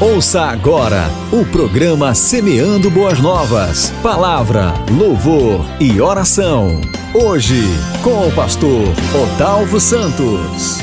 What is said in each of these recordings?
Ouça agora o programa Semeando Boas Novas. Palavra, louvor e oração. Hoje, com o pastor Otalvo Santos.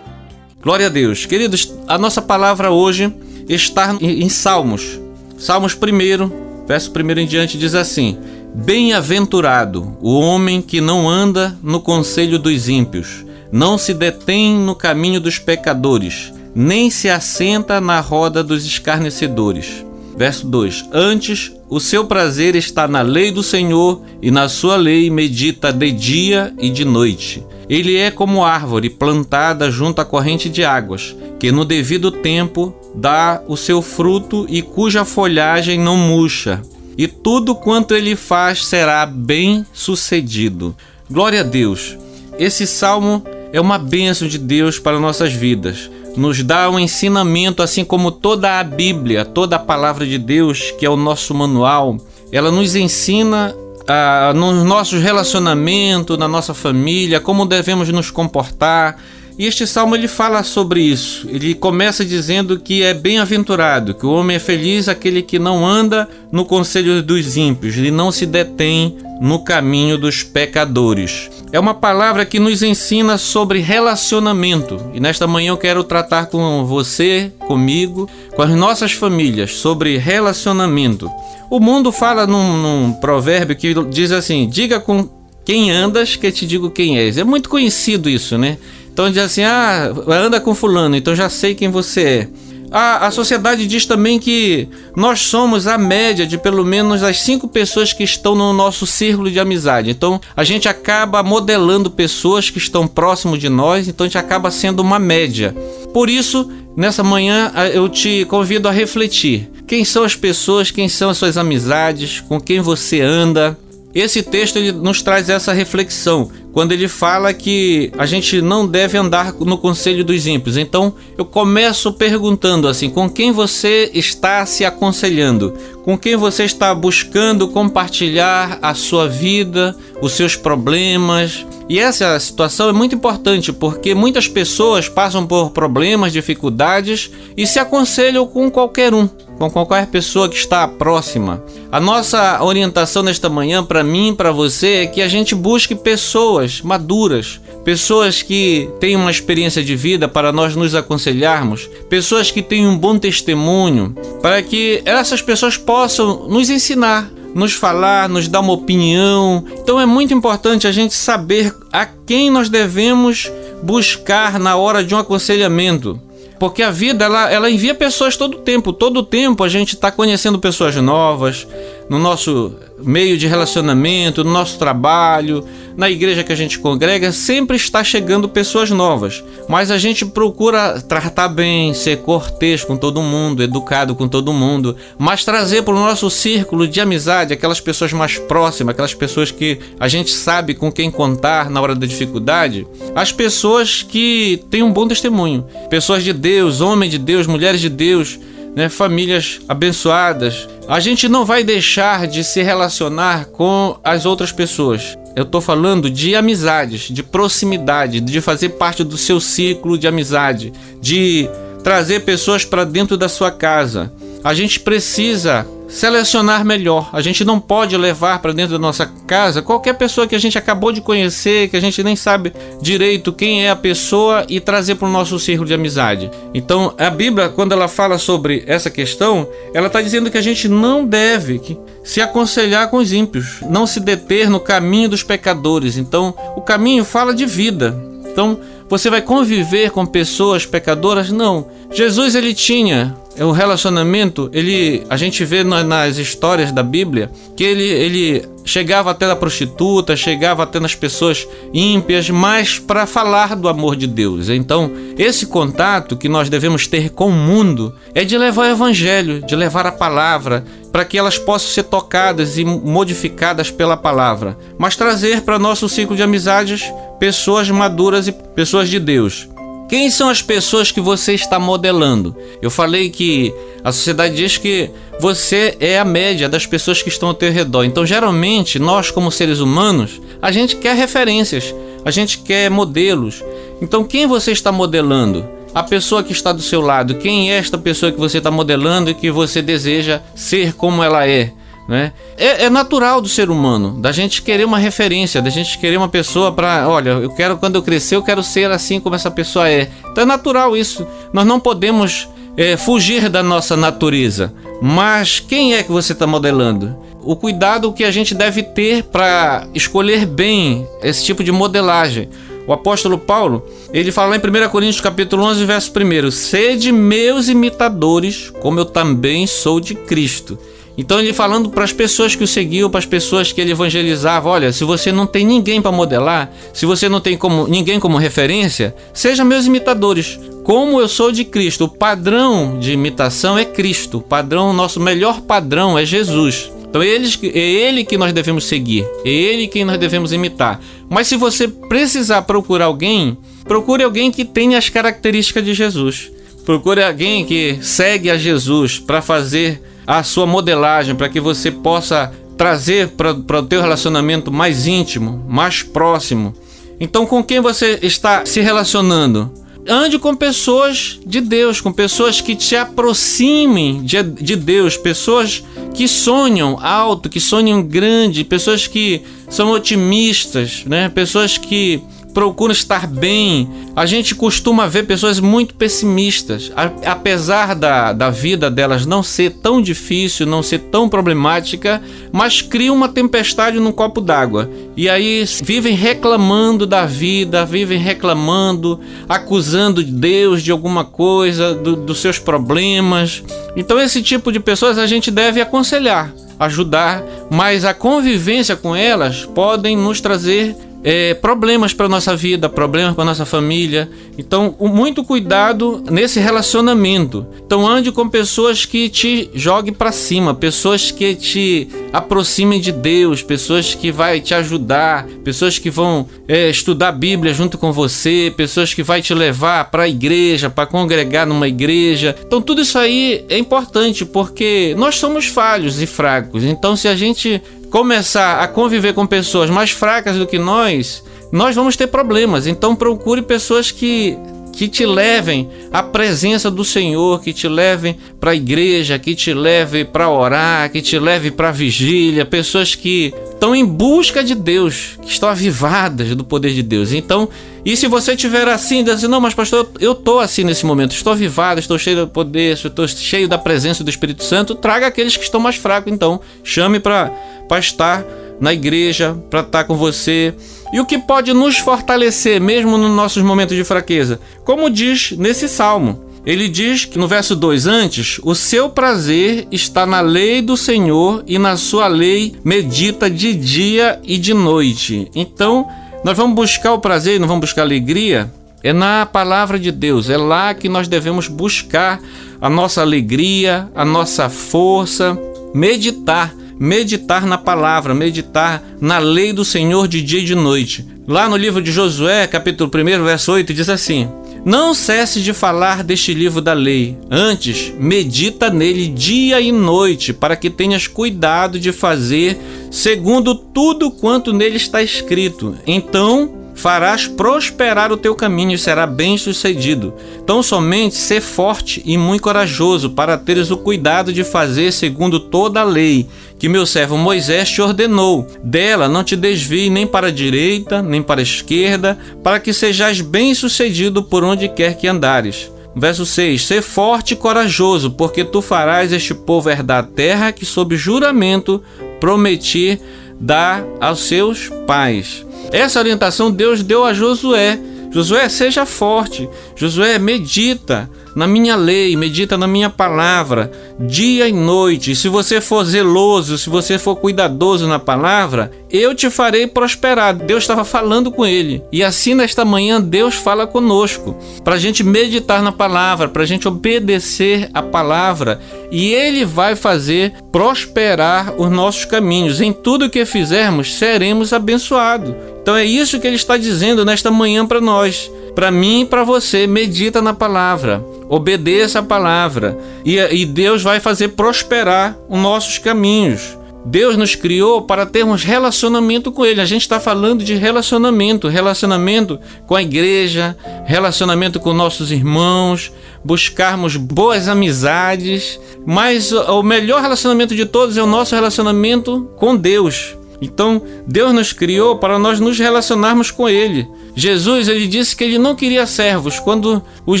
Glória a Deus. Queridos, a nossa palavra hoje está em Salmos. Salmos 1, verso 1 em diante, diz assim: Bem-aventurado o homem que não anda no conselho dos ímpios, não se detém no caminho dos pecadores nem se assenta na roda dos escarnecedores. Verso 2: Antes, o seu prazer está na lei do Senhor, e na sua lei medita de dia e de noite. Ele é como árvore plantada junto à corrente de águas, que no devido tempo dá o seu fruto e cuja folhagem não murcha. E tudo quanto ele faz será bem sucedido. Glória a Deus! Esse salmo é uma bênção de Deus para nossas vidas nos dá um ensinamento, assim como toda a Bíblia, toda a palavra de Deus, que é o nosso manual, ela nos ensina ah, nos nossos relacionamentos, na nossa família, como devemos nos comportar. E este salmo ele fala sobre isso. Ele começa dizendo que é bem-aventurado, que o homem é feliz aquele que não anda no conselho dos ímpios e não se detém no caminho dos pecadores. É uma palavra que nos ensina sobre relacionamento. E nesta manhã eu quero tratar com você, comigo, com as nossas famílias sobre relacionamento. O mundo fala num, num provérbio que diz assim: diga com quem andas que te digo quem és. É muito conhecido isso, né? Então diz assim: ah, anda com fulano, então já sei quem você é. A, a sociedade diz também que nós somos a média de pelo menos as cinco pessoas que estão no nosso círculo de amizade. Então a gente acaba modelando pessoas que estão próximo de nós, então a gente acaba sendo uma média. Por isso, nessa manhã eu te convido a refletir: quem são as pessoas, quem são as suas amizades, com quem você anda, esse texto ele nos traz essa reflexão, quando ele fala que a gente não deve andar no conselho dos ímpios. Então, eu começo perguntando assim: com quem você está se aconselhando? Com quem você está buscando compartilhar a sua vida, os seus problemas? E essa situação é muito importante porque muitas pessoas passam por problemas, dificuldades e se aconselham com qualquer um com qualquer pessoa que está próxima. A nossa orientação nesta manhã, para mim e para você, é que a gente busque pessoas maduras, pessoas que têm uma experiência de vida para nós nos aconselharmos, pessoas que têm um bom testemunho, para que essas pessoas possam nos ensinar nos falar, nos dar uma opinião. Então é muito importante a gente saber a quem nós devemos buscar na hora de um aconselhamento. Porque a vida ela, ela envia pessoas todo tempo. Todo tempo a gente está conhecendo pessoas novas no nosso meio de relacionamento, no nosso trabalho, na igreja que a gente congrega, sempre está chegando pessoas novas. Mas a gente procura tratar bem, ser cortês com todo mundo, educado com todo mundo, mas trazer para o nosso círculo de amizade aquelas pessoas mais próximas, aquelas pessoas que a gente sabe com quem contar na hora da dificuldade, as pessoas que têm um bom testemunho, pessoas de Deus, homens de Deus, mulheres de Deus né, famílias abençoadas. A gente não vai deixar de se relacionar com as outras pessoas. Eu estou falando de amizades, de proximidade, de fazer parte do seu ciclo de amizade, de trazer pessoas para dentro da sua casa. A gente precisa selecionar melhor. A gente não pode levar para dentro da nossa casa qualquer pessoa que a gente acabou de conhecer, que a gente nem sabe direito quem é a pessoa e trazer para o nosso círculo de amizade. Então, a Bíblia, quando ela fala sobre essa questão, ela está dizendo que a gente não deve se aconselhar com os ímpios, não se deter no caminho dos pecadores. Então, o caminho fala de vida. Então, você vai conviver com pessoas pecadoras? Não. Jesus ele tinha o relacionamento, ele, a gente vê nas histórias da Bíblia que ele, ele chegava até na prostituta, chegava até nas pessoas ímpias, mas para falar do amor de Deus. Então, esse contato que nós devemos ter com o mundo é de levar o evangelho, de levar a palavra, para que elas possam ser tocadas e modificadas pela palavra, mas trazer para nosso ciclo de amizades pessoas maduras e pessoas de Deus. Quem são as pessoas que você está modelando? Eu falei que a sociedade diz que você é a média das pessoas que estão ao teu redor. Então, geralmente, nós como seres humanos, a gente quer referências, a gente quer modelos. Então, quem você está modelando? a pessoa que está do seu lado. Quem é esta pessoa que você está modelando e que você deseja ser como ela é? Né? É, é, natural do ser humano, da gente querer uma referência, da gente querer uma pessoa para, olha, eu quero quando eu crescer, eu quero ser assim como essa pessoa é. Então é natural isso. Nós não podemos é, fugir da nossa natureza. Mas quem é que você está modelando? O cuidado que a gente deve ter para escolher bem esse tipo de modelagem. O apóstolo Paulo, ele fala em 1 Coríntios capítulo 11, verso 1, Sede meus imitadores, como eu também sou de Cristo. Então ele falando para as pessoas que o seguiam, para as pessoas que ele evangelizava, olha, se você não tem ninguém para modelar, se você não tem como, ninguém como referência, sejam meus imitadores. Como eu sou de Cristo, o padrão de imitação é Cristo, o padrão, nosso melhor padrão é Jesus. Então é ele, é ele que nós devemos seguir, é ele que nós devemos imitar. Mas se você precisar procurar alguém, procure alguém que tenha as características de Jesus. Procure alguém que segue a Jesus para fazer a sua modelagem para que você possa trazer para o teu relacionamento mais íntimo, mais próximo. Então, com quem você está se relacionando? Ande com pessoas de Deus, com pessoas que te aproximem de, de Deus, pessoas que sonham alto, que sonham grande, pessoas que são otimistas, né? pessoas que procuram estar bem. A gente costuma ver pessoas muito pessimistas, apesar da, da vida delas não ser tão difícil, não ser tão problemática, mas criam uma tempestade num copo d'água. E aí vivem reclamando da vida, vivem reclamando, acusando Deus de alguma coisa, do, dos seus problemas. Então, esse tipo de pessoas a gente deve aconselhar ajudar, mas a convivência com elas podem nos trazer é, problemas para nossa vida, problemas para nossa família. Então, muito cuidado nesse relacionamento. Então, ande com pessoas que te joguem para cima, pessoas que te aproximem de Deus, pessoas que vai te ajudar, pessoas que vão é, estudar a Bíblia junto com você, pessoas que vai te levar para a igreja, para congregar numa igreja. Então, tudo isso aí é importante porque nós somos falhos e fracos. Então, se a gente começar a conviver com pessoas mais fracas do que nós, nós vamos ter problemas. Então procure pessoas que que te levem à presença do Senhor, que te levem para a igreja, que te leve para orar, que te leve para a vigília, pessoas que estão em busca de Deus, que estão avivadas do poder de Deus. Então, e se você tiver assim, dizendo, não, mas pastor, eu estou assim nesse momento, estou avivado, estou cheio do poder, estou cheio da presença do Espírito Santo, traga aqueles que estão mais fracos, então, chame para estar na igreja, para estar com você. E o que pode nos fortalecer mesmo nos nossos momentos de fraqueza? Como diz nesse salmo. Ele diz que no verso 2 antes, o seu prazer está na lei do Senhor e na sua lei medita de dia e de noite. Então, nós vamos buscar o prazer, não vamos buscar alegria, é na palavra de Deus, é lá que nós devemos buscar a nossa alegria, a nossa força, meditar meditar na palavra, meditar na lei do Senhor de dia e de noite. Lá no livro de Josué, capítulo 1, verso 8, diz assim: Não cesse de falar deste livro da lei, antes medita nele dia e noite, para que tenhas cuidado de fazer segundo tudo quanto nele está escrito. Então farás prosperar o teu caminho e será bem sucedido. Tão somente ser forte e muito corajoso para teres o cuidado de fazer segundo toda a lei que meu servo Moisés te ordenou. Dela não te desvie nem para a direita, nem para a esquerda, para que sejais bem-sucedido por onde quer que andares. Verso 6: Ser forte e corajoso, porque tu farás este povo herdar a terra que, sob juramento, prometi dar aos seus pais. Essa orientação Deus deu a Josué. Josué, seja forte. Josué, medita na minha lei, medita na minha palavra, dia e noite. Se você for zeloso, se você for cuidadoso na palavra, eu te farei prosperar. Deus estava falando com ele. E assim, nesta manhã, Deus fala conosco, para a gente meditar na palavra, para a gente obedecer a palavra. E Ele vai fazer prosperar os nossos caminhos. Em tudo que fizermos, seremos abençoados. Então é isso que Ele está dizendo nesta manhã para nós. Para mim e para você, medita na palavra, obedeça a palavra e, e Deus vai fazer prosperar os nossos caminhos. Deus nos criou para termos relacionamento com Ele. A gente está falando de relacionamento, relacionamento com a igreja, relacionamento com nossos irmãos, buscarmos boas amizades. Mas o melhor relacionamento de todos é o nosso relacionamento com Deus. Então, Deus nos criou para nós nos relacionarmos com Ele. Jesus, ele disse que ele não queria servos. Quando os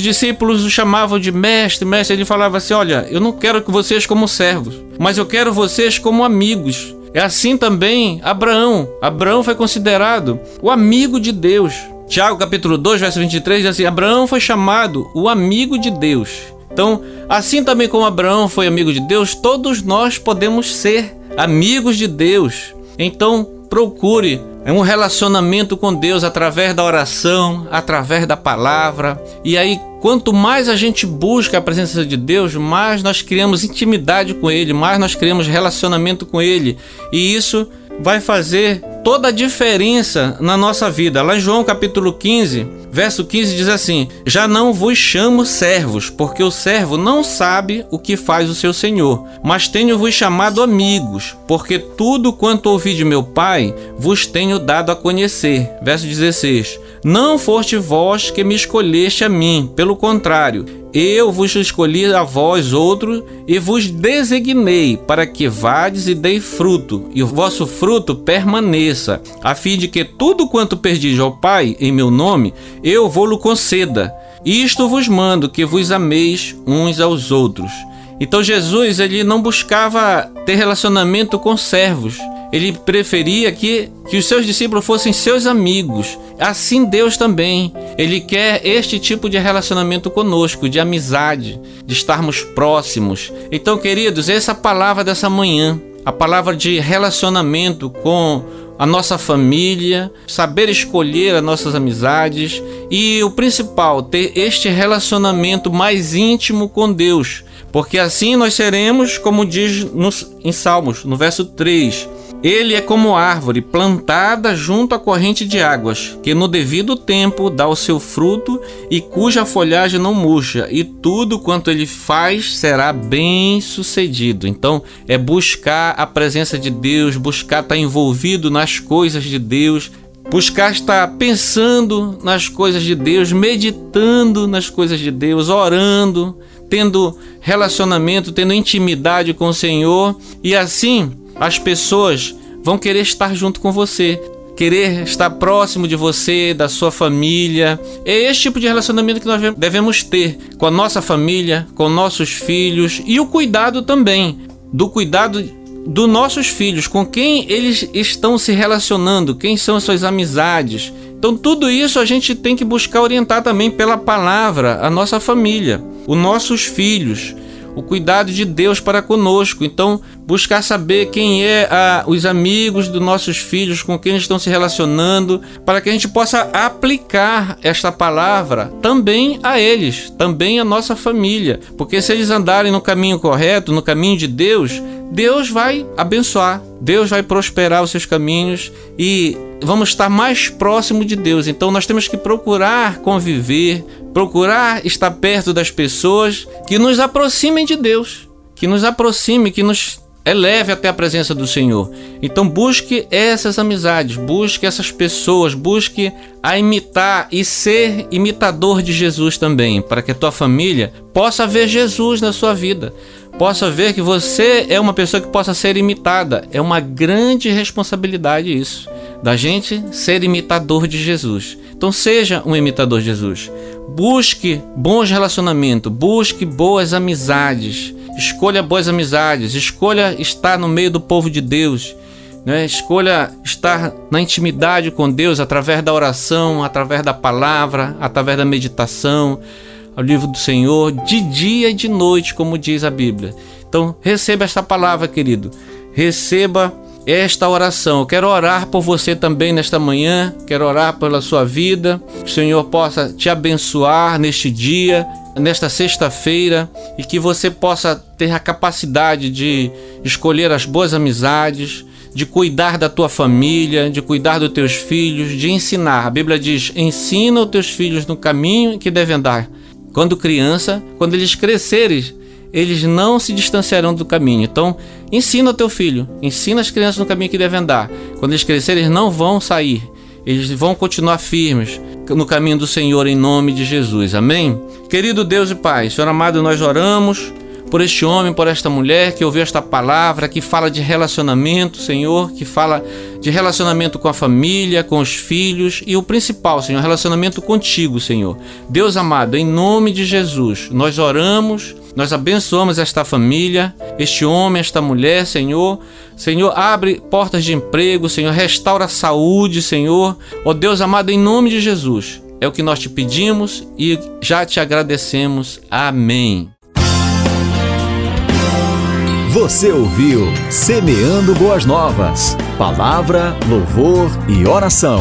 discípulos o chamavam de mestre, mestre, ele falava assim: Olha, eu não quero que vocês como servos, mas eu quero vocês como amigos. É assim também Abraão. Abraão foi considerado o amigo de Deus. Tiago capítulo 2, verso 23 diz assim: Abraão foi chamado o amigo de Deus. Então, assim também como Abraão foi amigo de Deus, todos nós podemos ser amigos de Deus. Então, procure um relacionamento com Deus através da oração, através da palavra. E aí, quanto mais a gente busca a presença de Deus, mais nós criamos intimidade com Ele, mais nós criamos relacionamento com Ele. E isso vai fazer toda a diferença na nossa vida. Lá em João capítulo 15, verso 15 diz assim: Já não vos chamo servos, porque o servo não sabe o que faz o seu senhor, mas tenho-vos chamado amigos, porque tudo quanto ouvi de meu Pai vos tenho dado a conhecer. Verso 16: Não foste vós que me escolheste a mim, pelo contrário, eu vos escolhi a vós outro e vos designei para que vades e dei fruto, e o vosso fruto permaneça, a fim de que tudo quanto perdis ao Pai em meu nome, eu vou-lo conceda. Isto vos mando que vos ameis uns aos outros. Então Jesus ele não buscava ter relacionamento com servos, ele preferia que, que os seus discípulos fossem seus amigos. Assim Deus também. Ele quer este tipo de relacionamento conosco, de amizade, de estarmos próximos. Então, queridos, essa palavra dessa manhã, a palavra de relacionamento com a nossa família, saber escolher as nossas amizades e o principal, ter este relacionamento mais íntimo com Deus, porque assim nós seremos, como diz nos, em Salmos, no verso 3, ele é como árvore plantada junto à corrente de águas, que no devido tempo dá o seu fruto e cuja folhagem não murcha, e tudo quanto ele faz será bem sucedido. Então, é buscar a presença de Deus, buscar estar envolvido nas coisas de Deus, buscar estar pensando nas coisas de Deus, meditando nas coisas de Deus, orando, tendo relacionamento, tendo intimidade com o Senhor, e assim as pessoas vão querer estar junto com você, querer estar próximo de você, da sua família. É esse tipo de relacionamento que nós devemos ter com a nossa família, com nossos filhos e o cuidado também do cuidado dos nossos filhos, com quem eles estão se relacionando, quem são as suas amizades. Então, tudo isso a gente tem que buscar orientar também pela palavra a nossa família, os nossos filhos o cuidado de Deus para conosco. Então, buscar saber quem é a, os amigos dos nossos filhos, com quem eles estão se relacionando, para que a gente possa aplicar esta palavra também a eles, também à nossa família. Porque se eles andarem no caminho correto, no caminho de Deus, Deus vai abençoar, Deus vai prosperar os seus caminhos e vamos estar mais próximo de Deus. Então nós temos que procurar conviver, procurar estar perto das pessoas que nos aproximem de Deus, que nos aproxime, que nos eleve até a presença do Senhor. Então busque essas amizades, busque essas pessoas, busque a imitar e ser imitador de Jesus também, para que a tua família possa ver Jesus na sua vida, possa ver que você é uma pessoa que possa ser imitada. É uma grande responsabilidade isso, da gente ser imitador de Jesus. Então seja um imitador de Jesus. Busque bons relacionamentos, busque boas amizades, escolha boas amizades, escolha estar no meio do povo de Deus. Né? Escolha estar na intimidade com Deus através da oração, através da palavra, através da meditação, ao livro do Senhor, de dia e de noite, como diz a Bíblia. Então, receba esta palavra, querido. Receba esta oração. Eu quero orar por você também nesta manhã, quero orar pela sua vida, que o Senhor possa te abençoar neste dia, nesta sexta-feira, e que você possa ter a capacidade de escolher as boas amizades, de cuidar da tua família, de cuidar dos teus filhos, de ensinar. A Bíblia diz: ensina os teus filhos no caminho que devem andar. Quando criança, quando eles crescerem, eles não se distanciarão do caminho. Então, ensina teu filho, ensina as crianças no caminho que devem andar. Quando eles crescerem, eles não vão sair. Eles vão continuar firmes no caminho do Senhor em nome de Jesus. Amém? Querido Deus e Pai, Senhor amado, nós oramos por este homem, por esta mulher que ouviu esta palavra, que fala de relacionamento, Senhor, que fala de relacionamento com a família, com os filhos e o principal, Senhor, relacionamento contigo, Senhor. Deus amado, em nome de Jesus, nós oramos, nós abençoamos esta família, este homem, esta mulher, Senhor. Senhor, abre portas de emprego, Senhor, restaura a saúde, Senhor. Ó oh, Deus amado, em nome de Jesus. É o que nós te pedimos e já te agradecemos. Amém. Você ouviu Semeando Boas Novas. Palavra, louvor e oração.